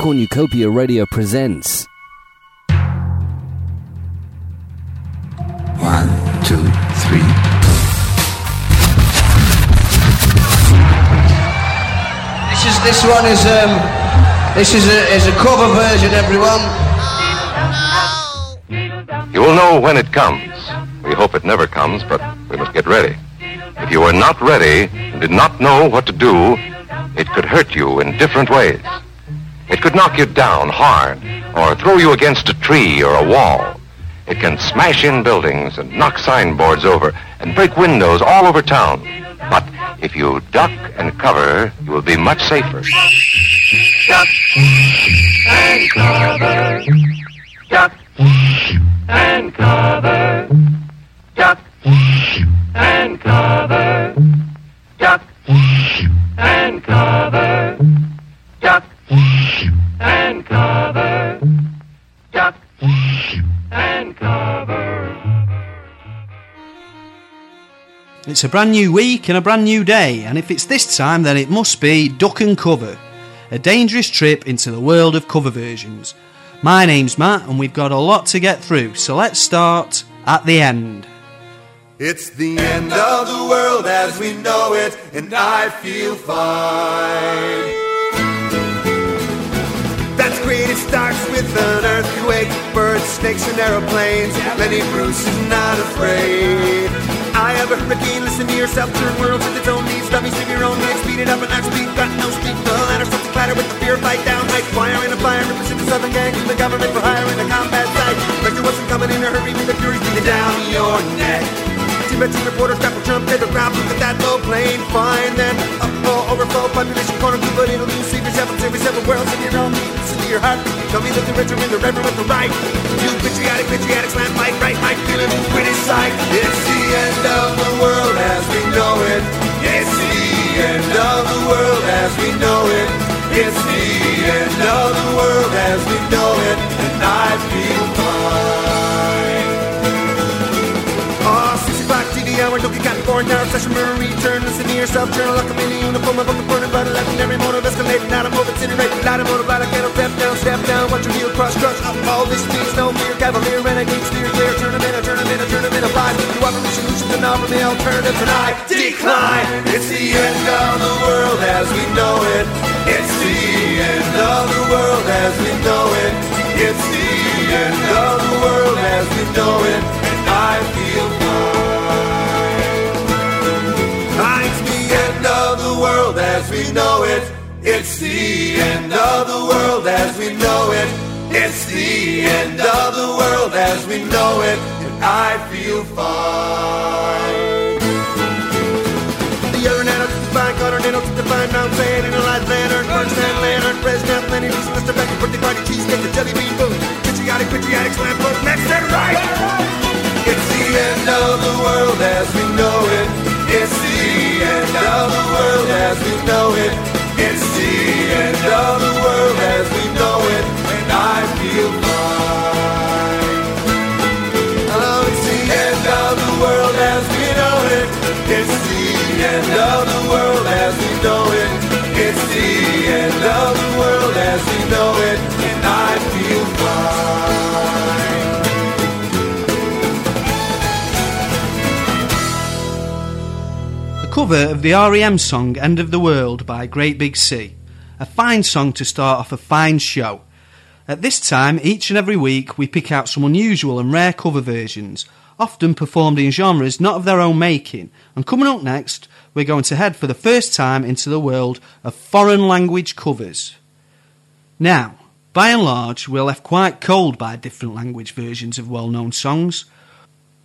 Cornucopia Radio presents. One, two, three. This is this one is um this is a is a cover version, everyone. You will know when it comes. We hope it never comes, but we must get ready. If you are not ready and did not know what to do, it could hurt you in different ways. It could knock you down hard or throw you against a tree or a wall. It can smash in buildings and knock signboards over and break windows all over town. But if you duck and cover, you will be much safer. Duck and cover. Duck and cover. Duck and cover. Duck and cover. It's a brand new week and a brand new day, and if it's this time, then it must be Duck and Cover, a dangerous trip into the world of cover versions. My name's Matt, and we've got a lot to get through, so let's start at the end. It's the end of the world as we know it, and I feel fine. That's great, it starts with an earthquake, birds, snakes, and aeroplanes. Lenny Bruce is not afraid. I have a hurricane, listen to yourself, turn worlds with its own needs. Dummies to your own needs, speed it up and not speed, got no street. The ladder starts to clatter with the fear, fight down, height, fire in a fire, represent the southern gang, the government for hire in a combat site. Pressure wasn't coming in a hurry, with the furies beating down your neck. Team team reporters, grab a Trump, paper ground, look at that low plane, fine then. Up, overflow, population, corner, it'll lose, save yourself, save yourself, worlds in your own need. Listen to your heart, tell me that the rich are in the river with the right. You patriotic, patriotic, slam, fight, right, right, feeling British side. It's the end of the world as we know it. It's the end of the world as we know it. It's the end of the world as we know it, and I feel TV hour, don't get caught foreign tower session, Marie turn, listen to yourself, journal, like a mini uniform, a book of burning, but a legendary motive, escalating, out of move, incinerate, light of motive, I kettle, step down, step down, watch your heel, cross, crush, up, all this means no fear, cavalier, renegade, steer, clear, tournament, a tournament, a tournament, a five, you offer me solutions and offer me alternatives, and I decline. It's the end of the world as we know it. It's the end of the world as we know it. It's the end of the world as we know it, and I feel we know it. It's the end of the world as we know it. It's the end of the world as we know it, and I feel fine. The other night I took the fine, got her nano, took the fine, Mount San, analyzed lantern, Bernstein, lantern, Brezhnev, Lenny, Reese, Mr. Becky, birthday party, cheesecake, the jelly bean boom, patriotic, patriotic, slam, book, next and right. It's the end of the world as we know it. It's the end of the world as we know it. It's the end of the world as we know it, and I feel fine. Oh, it's the end of the world as we know it. It's the end of cover of the REM song End of the World by Great Big Sea. A fine song to start off a fine show. At this time, each and every week, we pick out some unusual and rare cover versions, often performed in genres not of their own making. And coming up next, we're going to head for the first time into the world of foreign language covers. Now, by and large, we're left quite cold by different language versions of well known songs.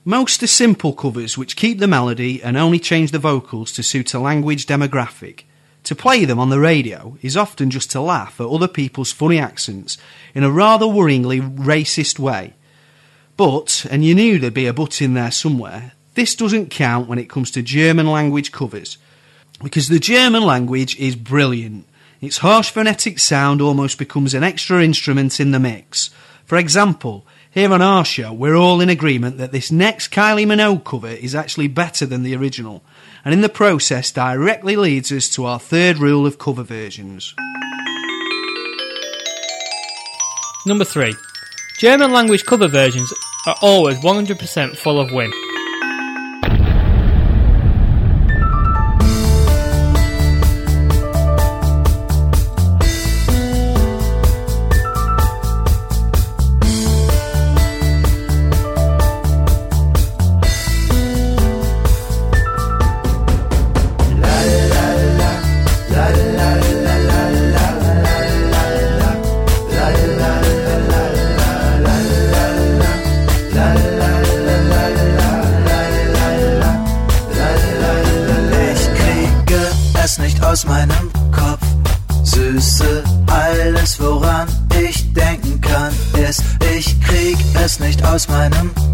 Most are simple covers which keep the melody and only change the vocals to suit a language demographic. To play them on the radio is often just to laugh at other people's funny accents in a rather worryingly racist way. But, and you knew there'd be a but in there somewhere, this doesn't count when it comes to German language covers. Because the German language is brilliant. Its harsh phonetic sound almost becomes an extra instrument in the mix. For example, here on our show, we're all in agreement that this next Kylie Minogue cover is actually better than the original, and in the process directly leads us to our third rule of cover versions. Number 3. German language cover versions are always 100% full of whim. ausmeinem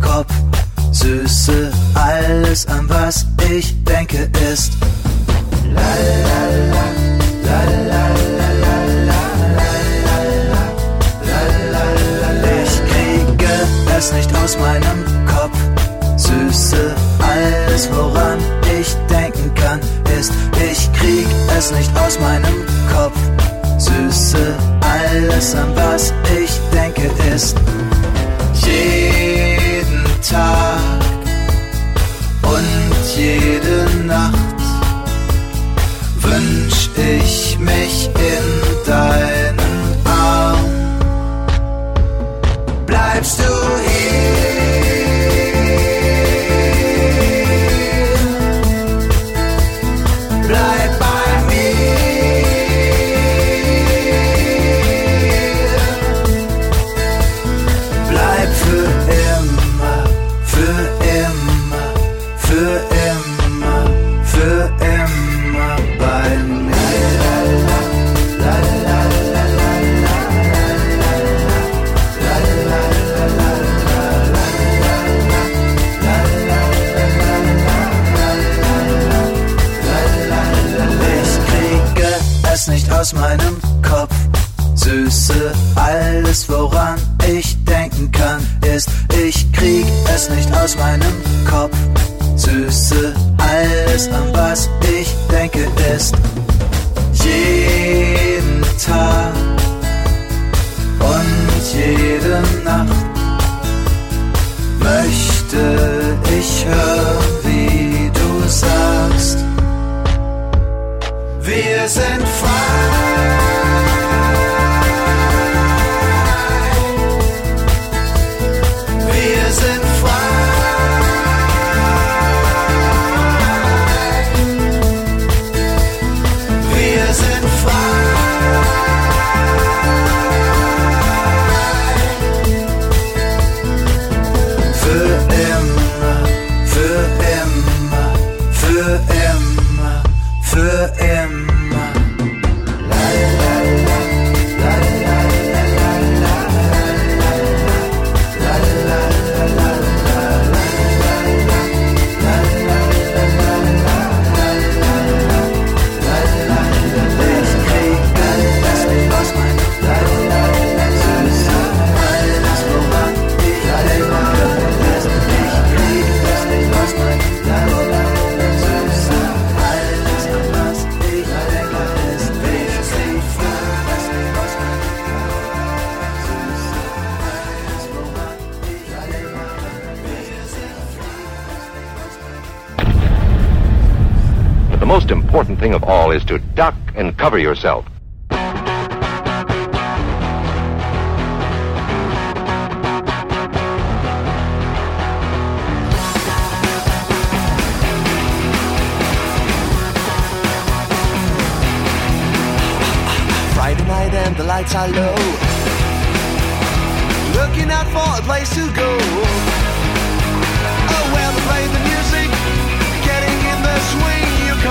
Süße. Alles, woran ich denken kann, ist, ich krieg es nicht aus meinem Kopf. Süße, alles, an was ich denke, ist jeden Tag und jede Nacht möchte ich hören, wie du sagst, wir sind frei. important thing of all is to duck and cover yourself. and the lights are low. Looking out for a place to go.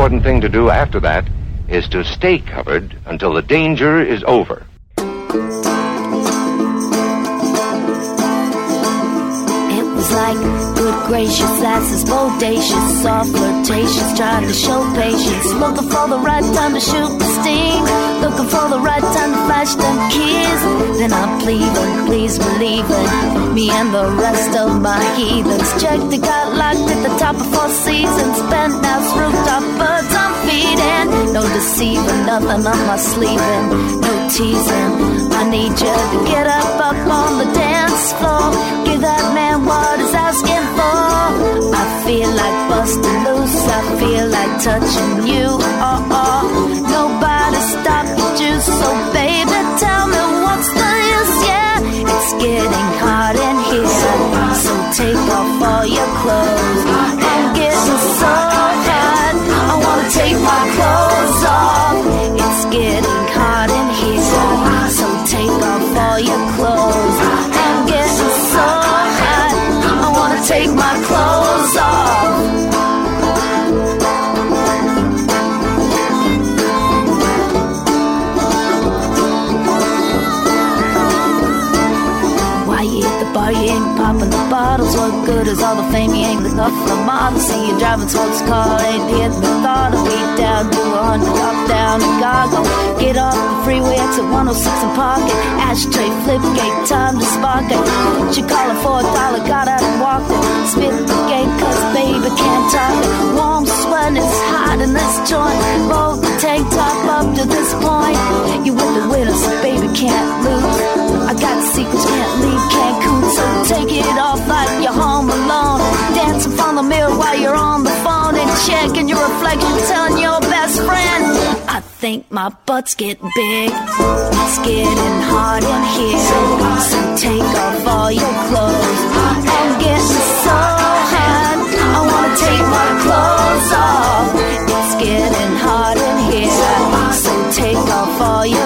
important thing to do after that is to stay covered until the danger is over. Gracious lasses, bodacious, soft flirtatious, trying to show patience, looking for the right time to shoot the sting, looking for the right time to flash them keys. Then I'm pleading, please believe it. Me and the rest of my heathens. Checked it, got locked at the top of four seasons, penthouse rooftop birds feeding. No deceiving, nothing on my sleeving, no teasing. I need you to get up, up on the dance floor. Give that man what he's asking for. I feel like busting loose. I feel like touching you. Oh, oh. Nobody stop the juice. So, baby, tell me what's the use? Yeah, it's getting hot in here. So, take off all your clothes. My clothes off. It's getting hot in here. So, take off all your clothes. I'm getting so hot. I wanna take my clothes off. Why you the bar, you ain't popping the bottles. What good is all the fame? You ain't enough the model. See you driving sports car, ain't hit the thought of beat down to a hundred, up down and goggle. Get off the freeway, exit 106 and park it. Ashtray, flip gate, time to spark it. She calling for a dollar, got out and walked it. Spit the gate, cause baby can't talk it. Warm sweat, it's hot in this joint. Roll the tank top up to this point. You with the winner, so baby can't lose. I got secrets, can't leave Cancun, so take it off like you're home alone. Dancing from the mirror while you're on the phone and checking your reflection, telling your best friend. I think my butt's getting big. It's getting hot in here, so take off all your clothes. I'm getting so hot, I wanna take my clothes off. It's getting hot in here, so take off all your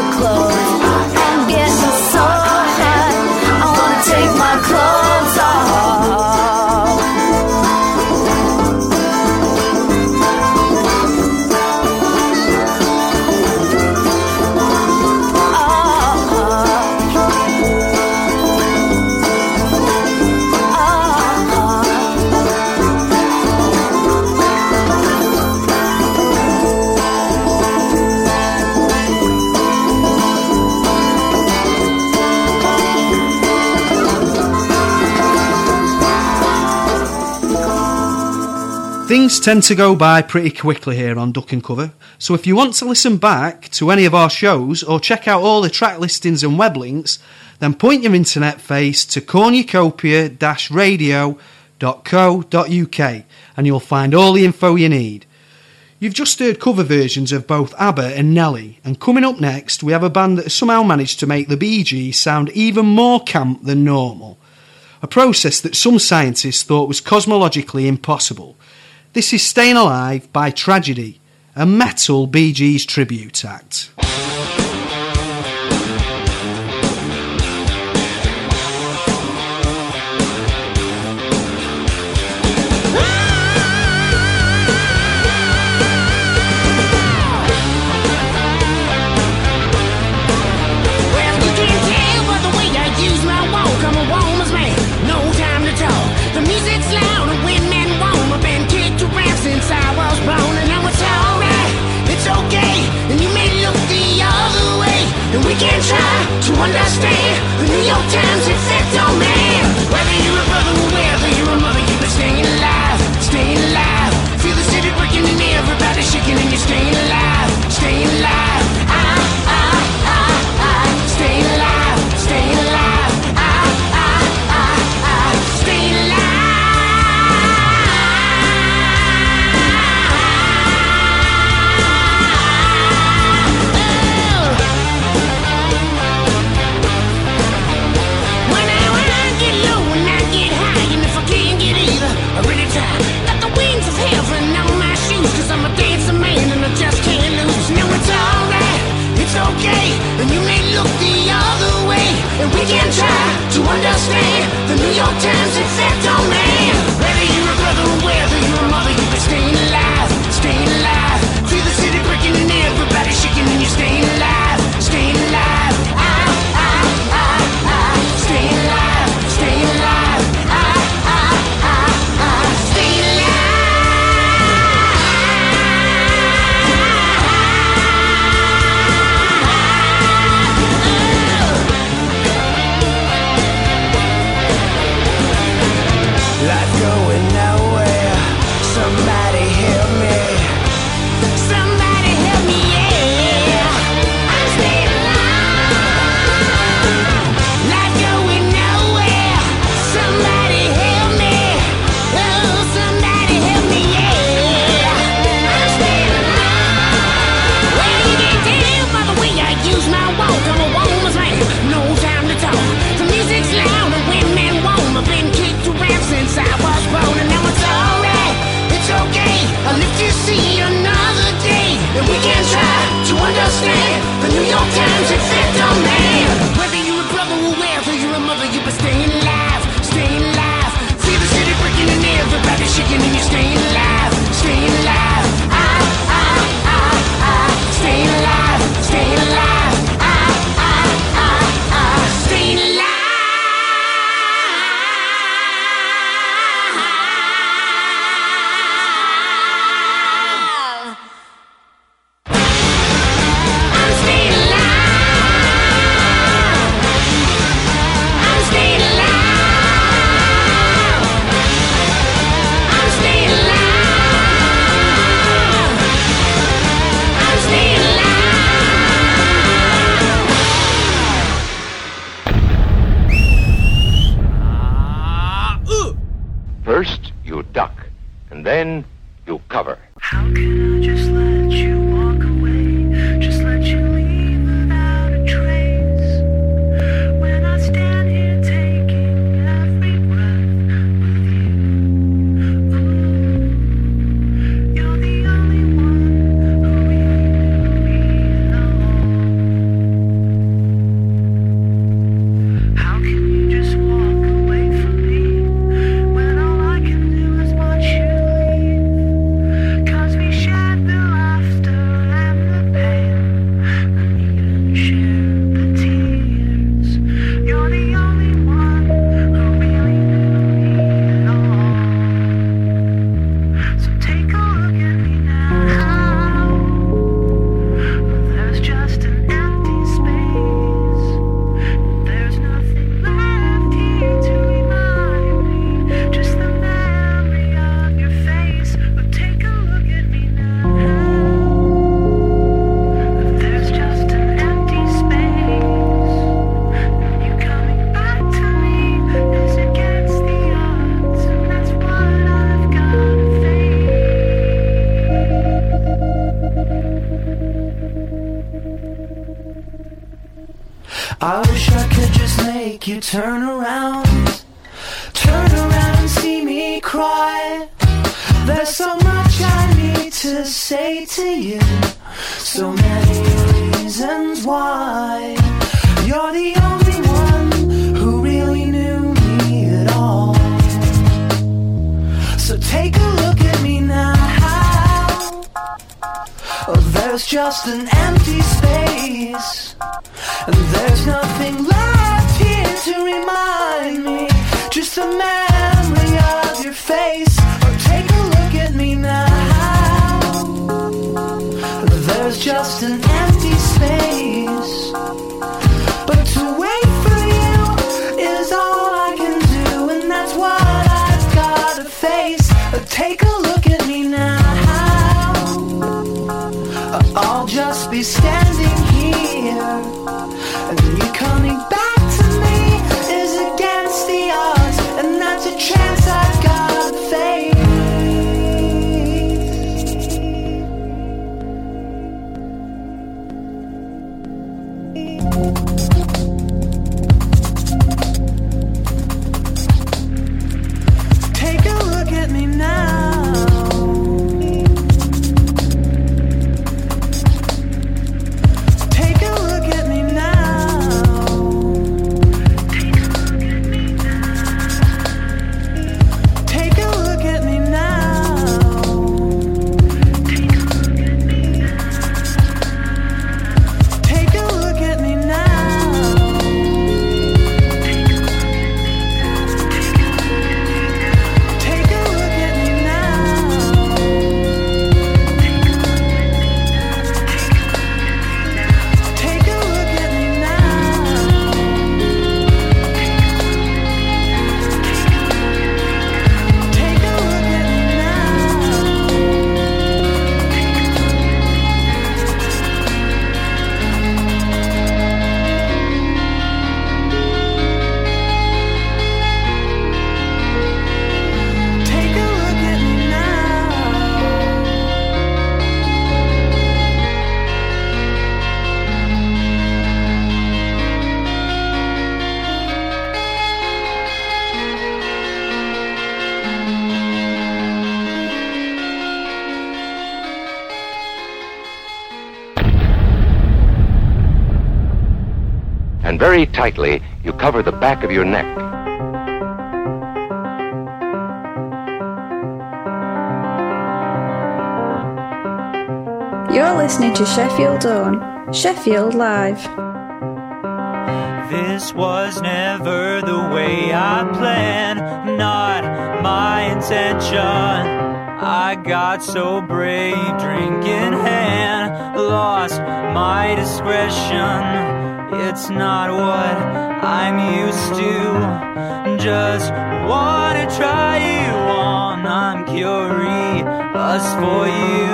tend to go by pretty quickly here on Duck and Cover, so if you want to listen back to any of our shows or check out all the track listings and web links, then point your internet face to cornucopia-radio.co.uk and you'll find all the info you need. You've just heard cover versions of both ABBA and Nelly, and coming up next, we have a band that somehow managed to make the Gees sound even more camp than normal. A process that some scientists thought was cosmologically impossible. This is Staying Alive by Tragedy, a metal Gees tribute act. to understand New York town. taking try to understand the New York Times. you cover. why you're the only one who really knew me at all. So take a look at me now. Oh, there's just an empty space, and there's nothing left here to remind me. Just a memory of your face. Oh, take a look at me now. There's just an empty space. Tightly you cover the back of your neck. You're listening to Sheffield Dawn, Sheffield Live. This was never the way I planned, not my intention. I got so brave, drink in hand, lost my discretion. It's not what I'm used to. Just wanna try you on. I'm curious for you.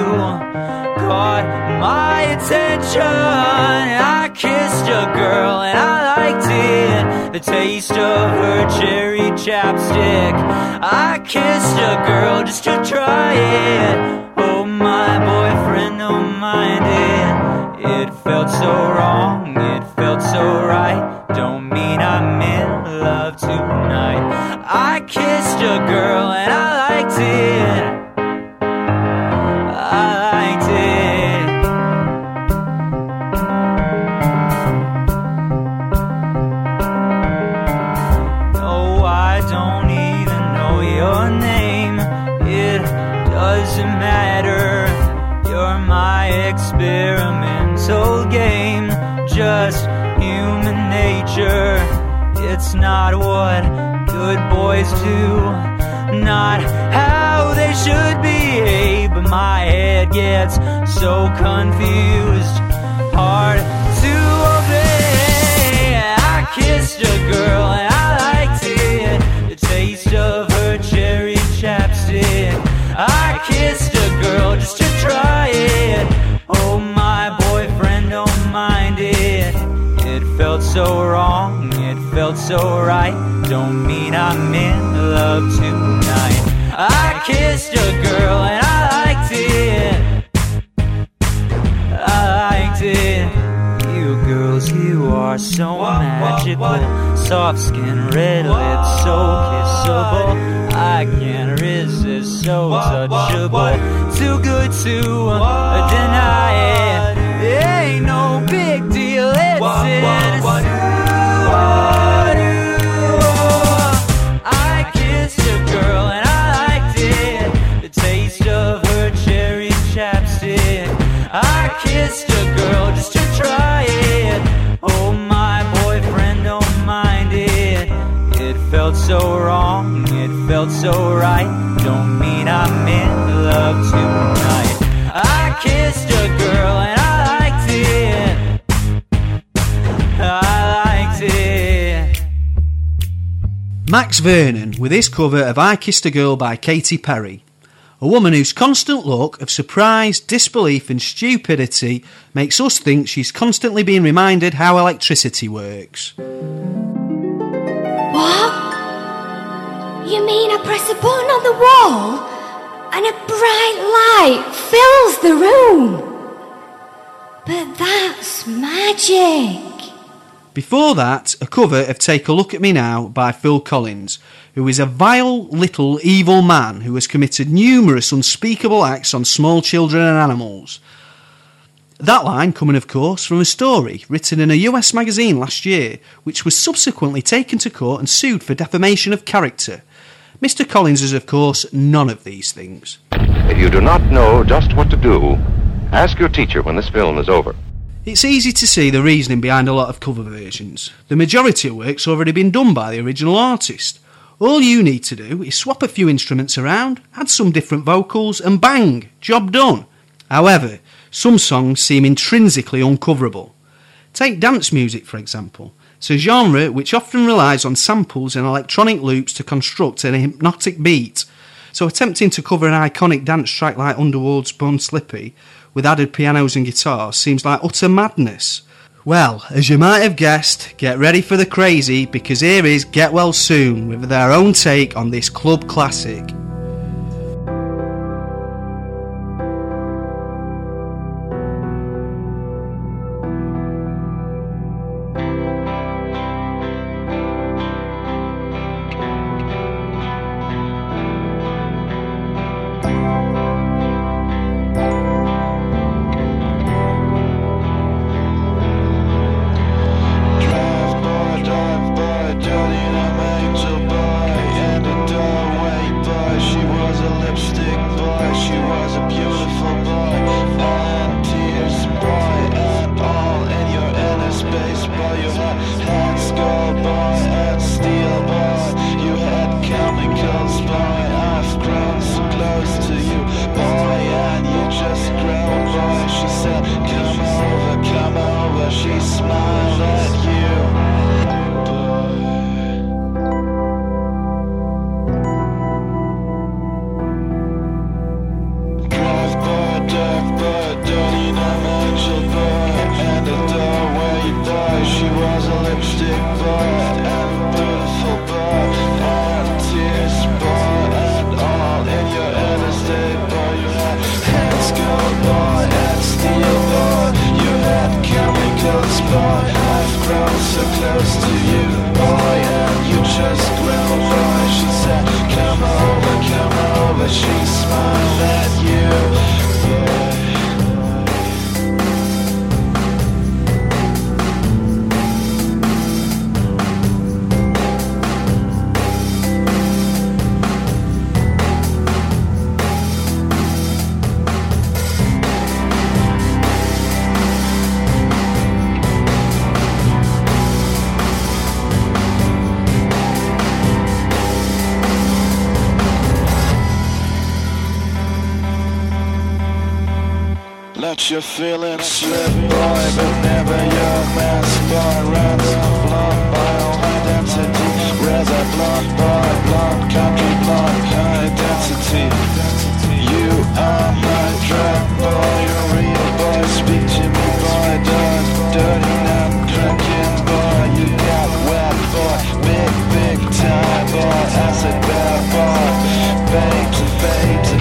Caught my attention. I kissed a girl and I liked it. The taste of her cherry chapstick. I kissed a girl just to try it. Oh, my boyfriend don't mind it. It felt so wrong, it felt so right. Don't mean I'm in love tonight. I kissed a girl and I liked it. Max Vernon with his cover of I Kissed a Girl by Katy Perry. A woman whose constant look of surprise, disbelief, and stupidity makes us think she's constantly being reminded how electricity works. What? You mean I press a button on the wall and a bright light fills the room? But that's magic. Before that, a cover of Take a Look at Me Now by Phil Collins, who is a vile little evil man who has committed numerous unspeakable acts on small children and animals. That line coming, of course, from a story written in a US magazine last year, which was subsequently taken to court and sued for defamation of character. Mr. Collins is, of course, none of these things. If you do not know just what to do, ask your teacher when this film is over. It's easy to see the reasoning behind a lot of cover versions. The majority of work's already been done by the original artist. All you need to do is swap a few instruments around, add some different vocals, and bang, job done. However, some songs seem intrinsically uncoverable. Take dance music, for example. It's a genre which often relies on samples and electronic loops to construct a hypnotic beat. So attempting to cover an iconic dance track like Underworld's Born Slippy with added pianos and guitars seems like utter madness. Well, as you might have guessed, get ready for the crazy because here is Get Well Soon with their own take on this club classic. What you're feeling. Slip boy, but never your mask boy. Ransom blood, bio high density. Razor blood, boy, blonde, country blonde, high density. You are my trap boy, a real boy. Speak to me, boy, dog. Dirty nut, cracking boy. You got wet boy, big, big time boy. Acid bad boy. Babes and babes and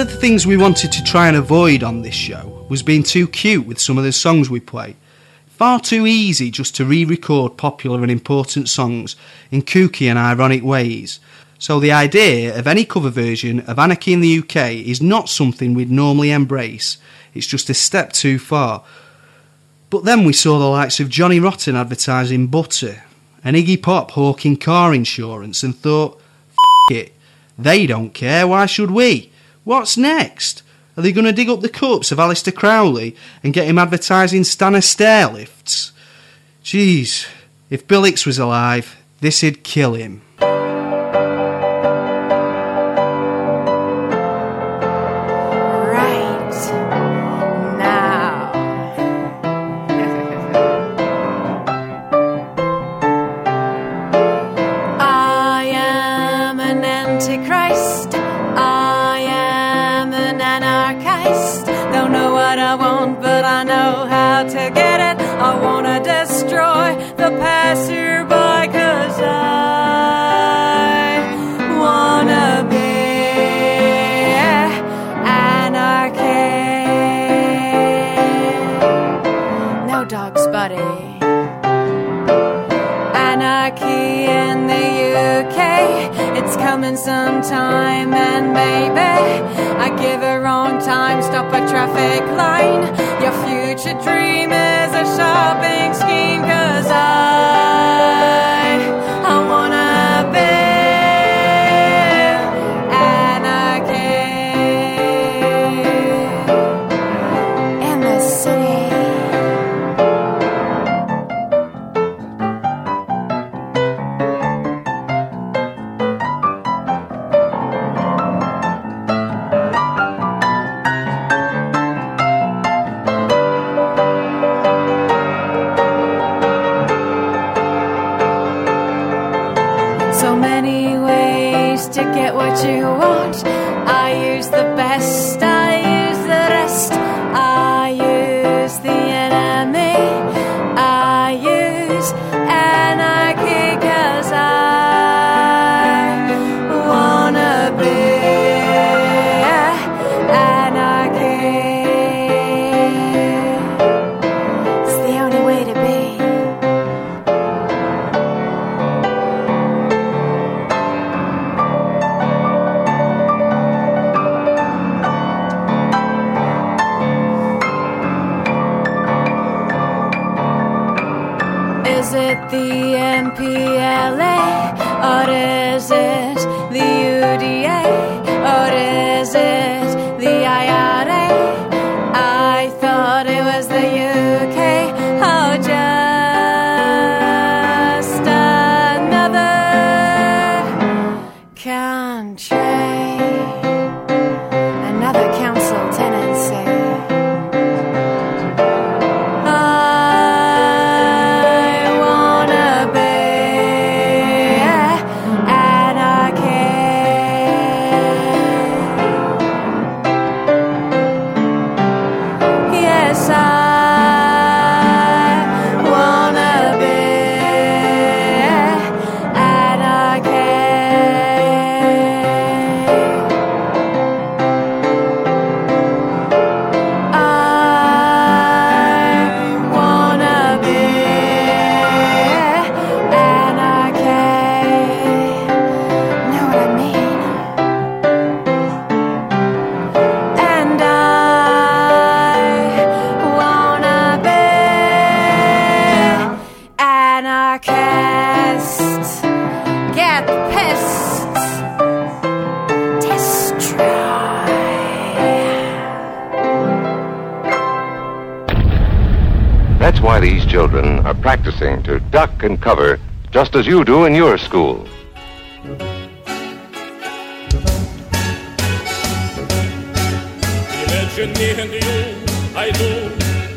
of the things we wanted to try and avoid on this show was being too cute with some of the songs we play. Far too easy just to re record popular and important songs in kooky and ironic ways. So the idea of any cover version of Anarchy in the UK is not something we'd normally embrace, it's just a step too far. But then we saw the likes of Johnny Rotten advertising butter and Iggy Pop hawking car insurance and thought, it, they don't care, why should we? What's next? Are they going to dig up the corpse of Aleister Crowley and get him advertising Stannah stairlifts? Jeez, if Bill was alive, this'd kill him. Right but I know how to get it. I want to destroy the passerby, sometime, and maybe I give a wrong time, stop a traffic line. Your future dream is a shopping scheme, cause I the MPLA? Or is it the UDA? Or is it are practicing to duck and cover just as you do in your school. Imagine me and you, I do.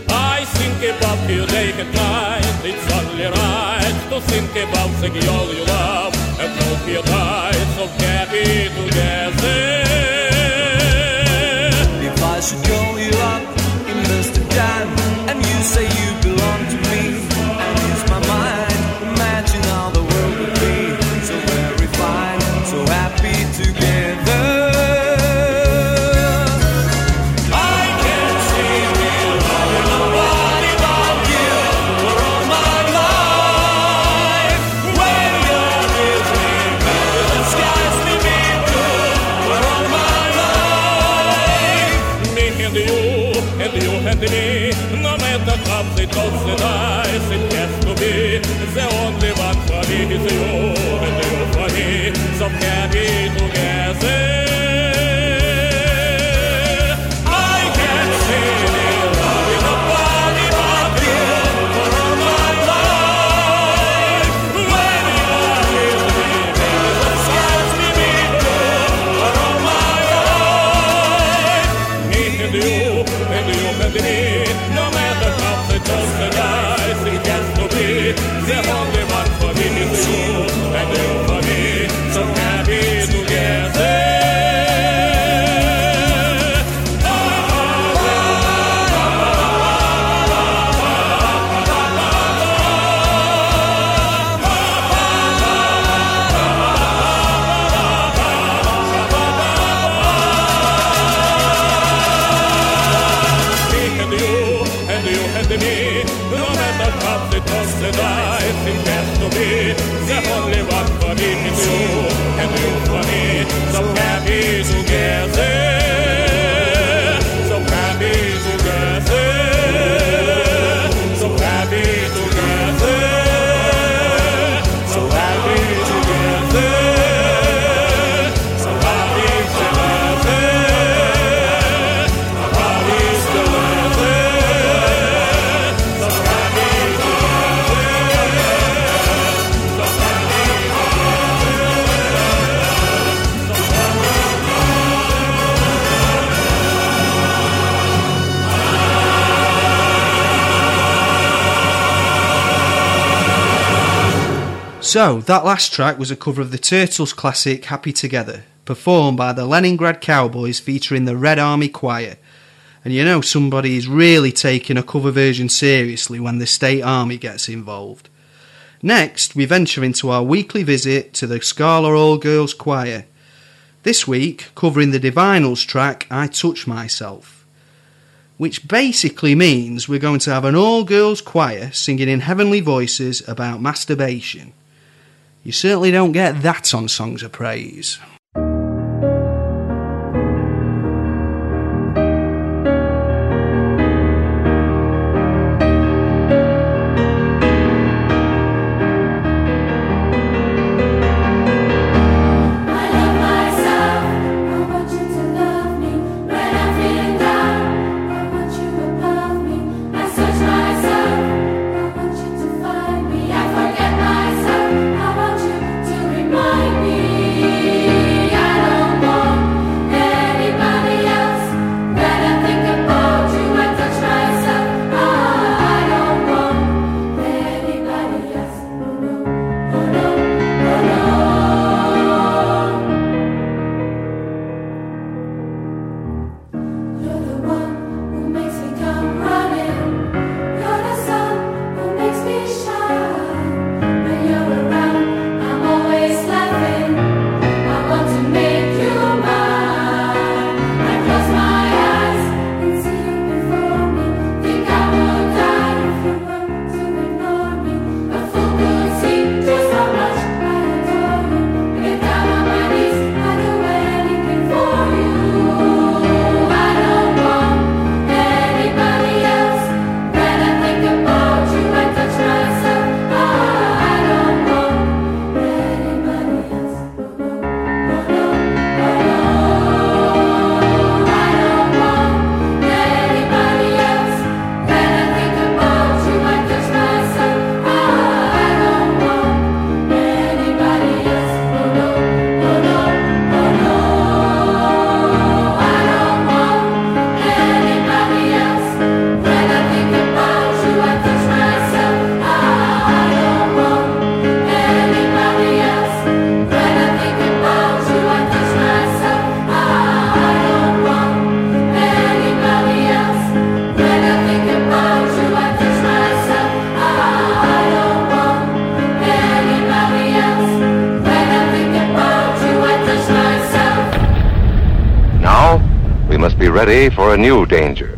I think about you day and night. It's only right to think about the girl you love and hope you die so happy together. If I should call you up in Mr. Dan and you say you belong to me So, that last track was a cover of the Turtles classic Happy Together, performed by the Leningrad Cowboys featuring the Red Army Choir. And you know somebody is really taking a cover version seriously when the State Army gets involved. Next, we venture into our weekly visit to the Scala All Girls Choir. This week, covering the Divinyls track I Touch Myself. Which basically means we're going to have an all girls choir singing in heavenly voices about masturbation. You certainly don't get that on Songs of Praise. A new danger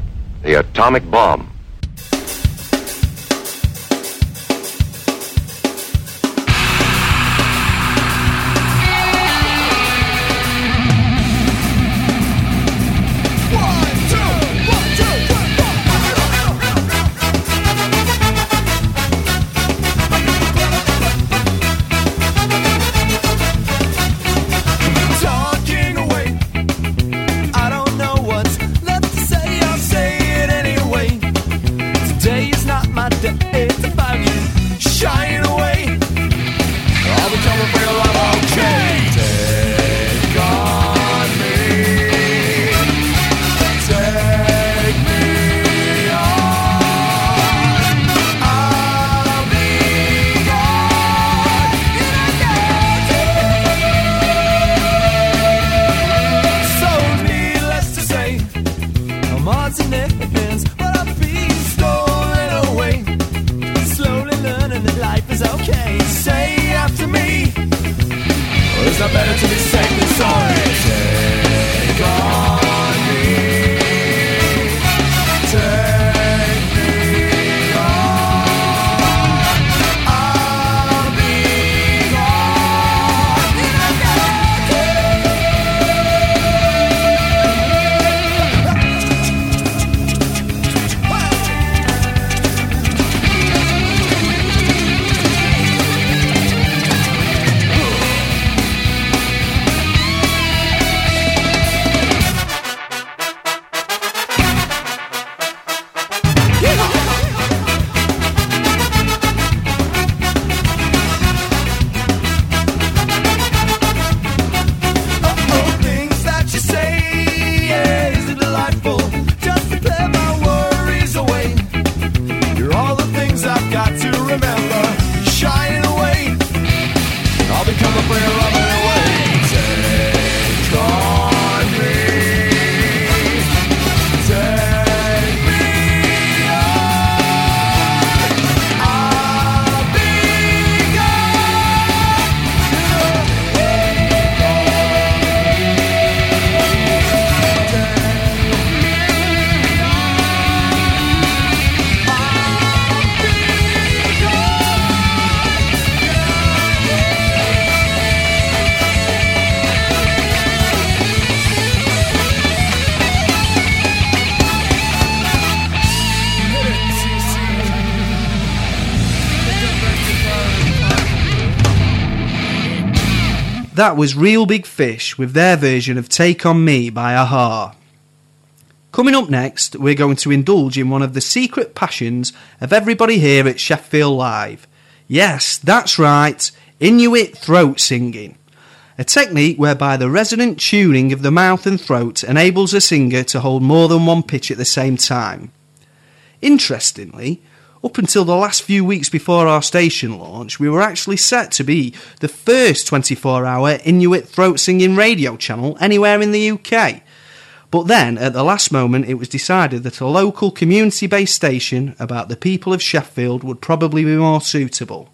That was Reel Big Fish with their version of Take On Me by Aha. Coming up next, we're going to indulge in one of the secret passions of everybody here at Sheffield Live. Yes, that's right, Inuit throat singing. A technique whereby the resonant tuning of the mouth and throat enables a singer to hold more than one pitch at the same time. Interestingly, up until the last few weeks before our station launch, we were actually set to be the first 24 hour Inuit throat singing radio channel anywhere in the UK. But then, at the last moment, it was decided that a local community based station about the people of Sheffield would probably be more suitable.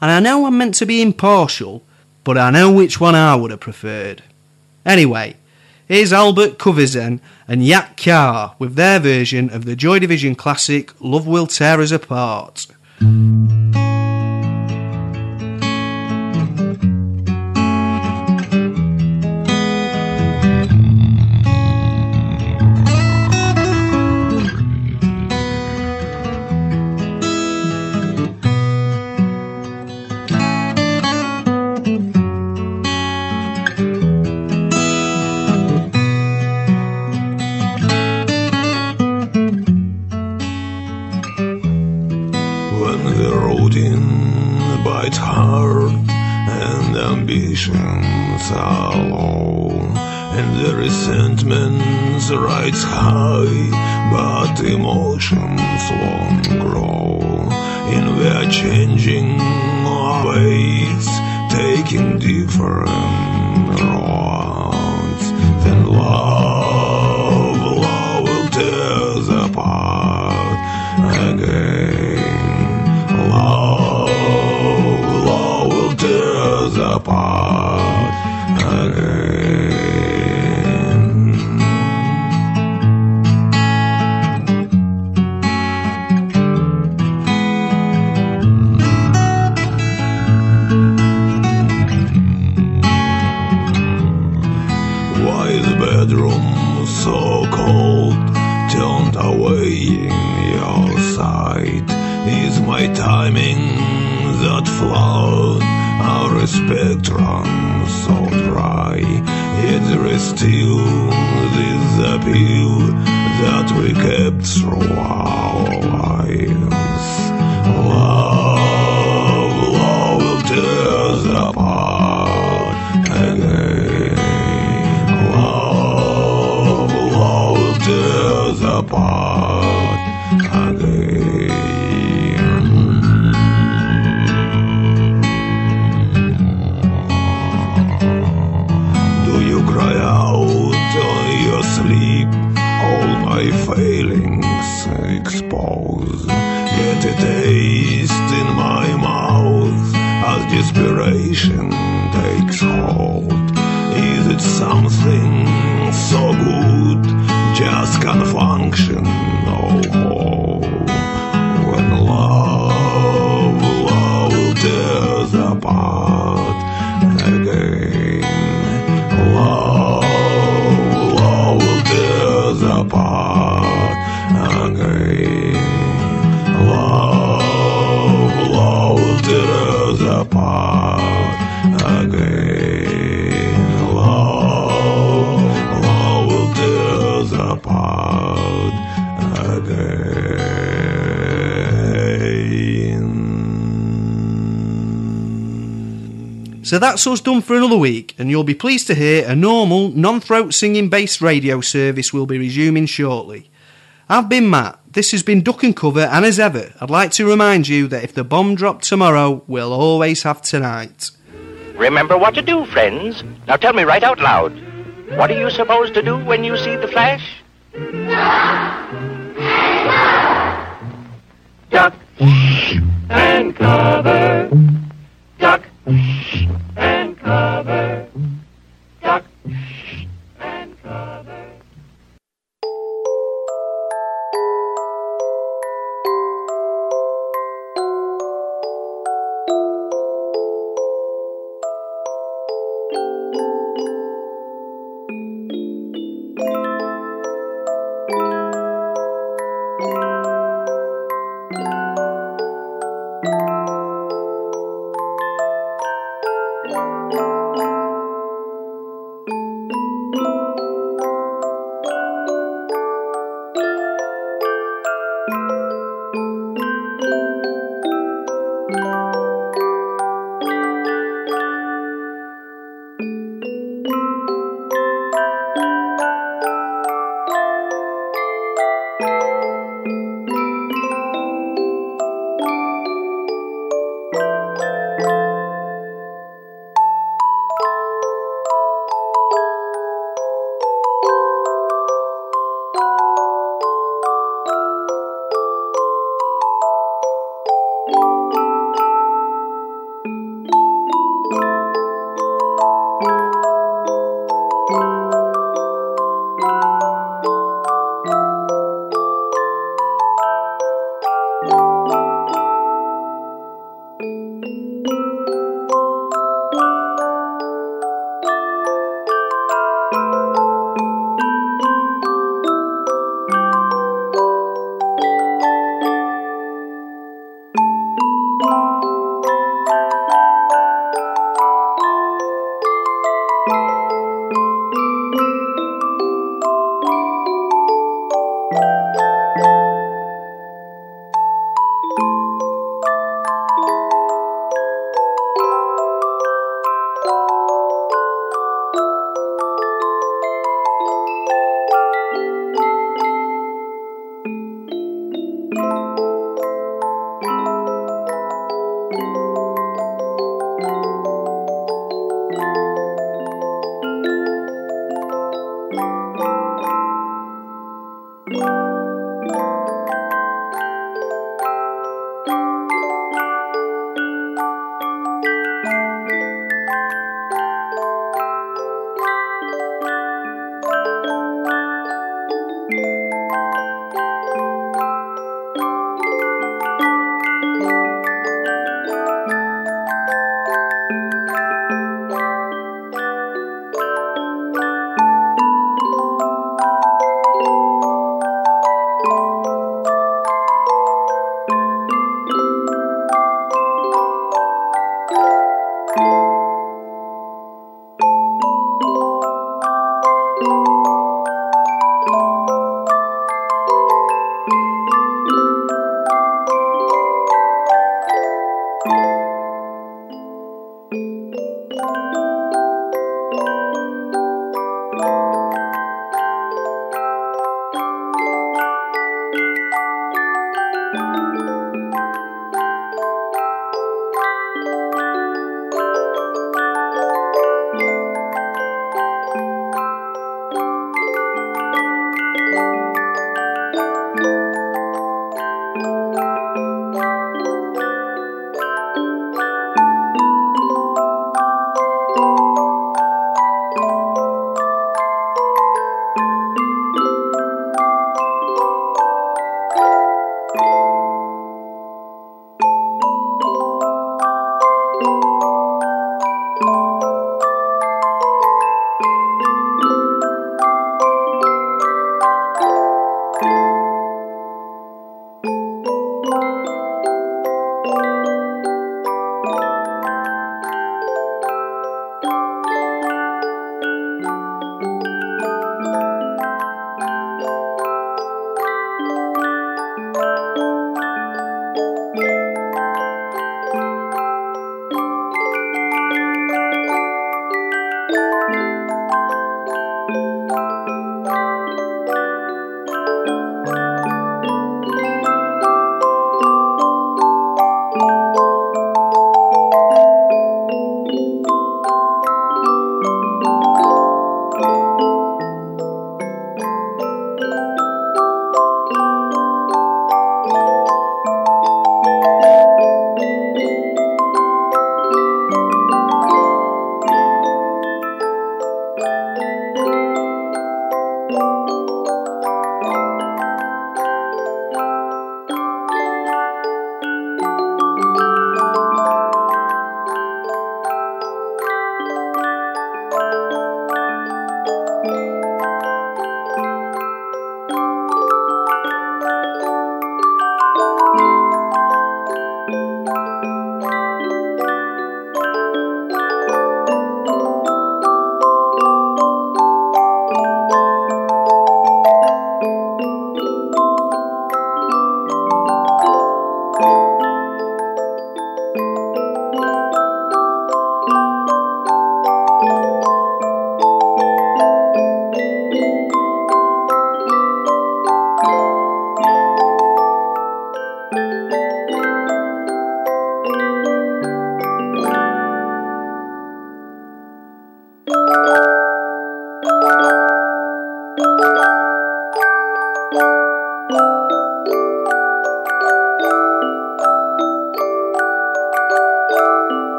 And I know I'm meant to be impartial, but I know which one I would have preferred. Anyway, here's Albert Kuvezin and Yat-Kha with their version of the Joy Division classic Love Will Tear Us Apart. Rides high, but emotions won't we kept through So that's us done for another week, and you'll be pleased to hear a normal, non throat singing based radio service will be resuming shortly. I've been Matt, this has been Duck and Cover, and as ever, I'd like to remind you that if the bomb dropped tomorrow, we'll always have tonight. Remember what to do, friends. Now tell me right out loud. What are you supposed to do when you see the flash?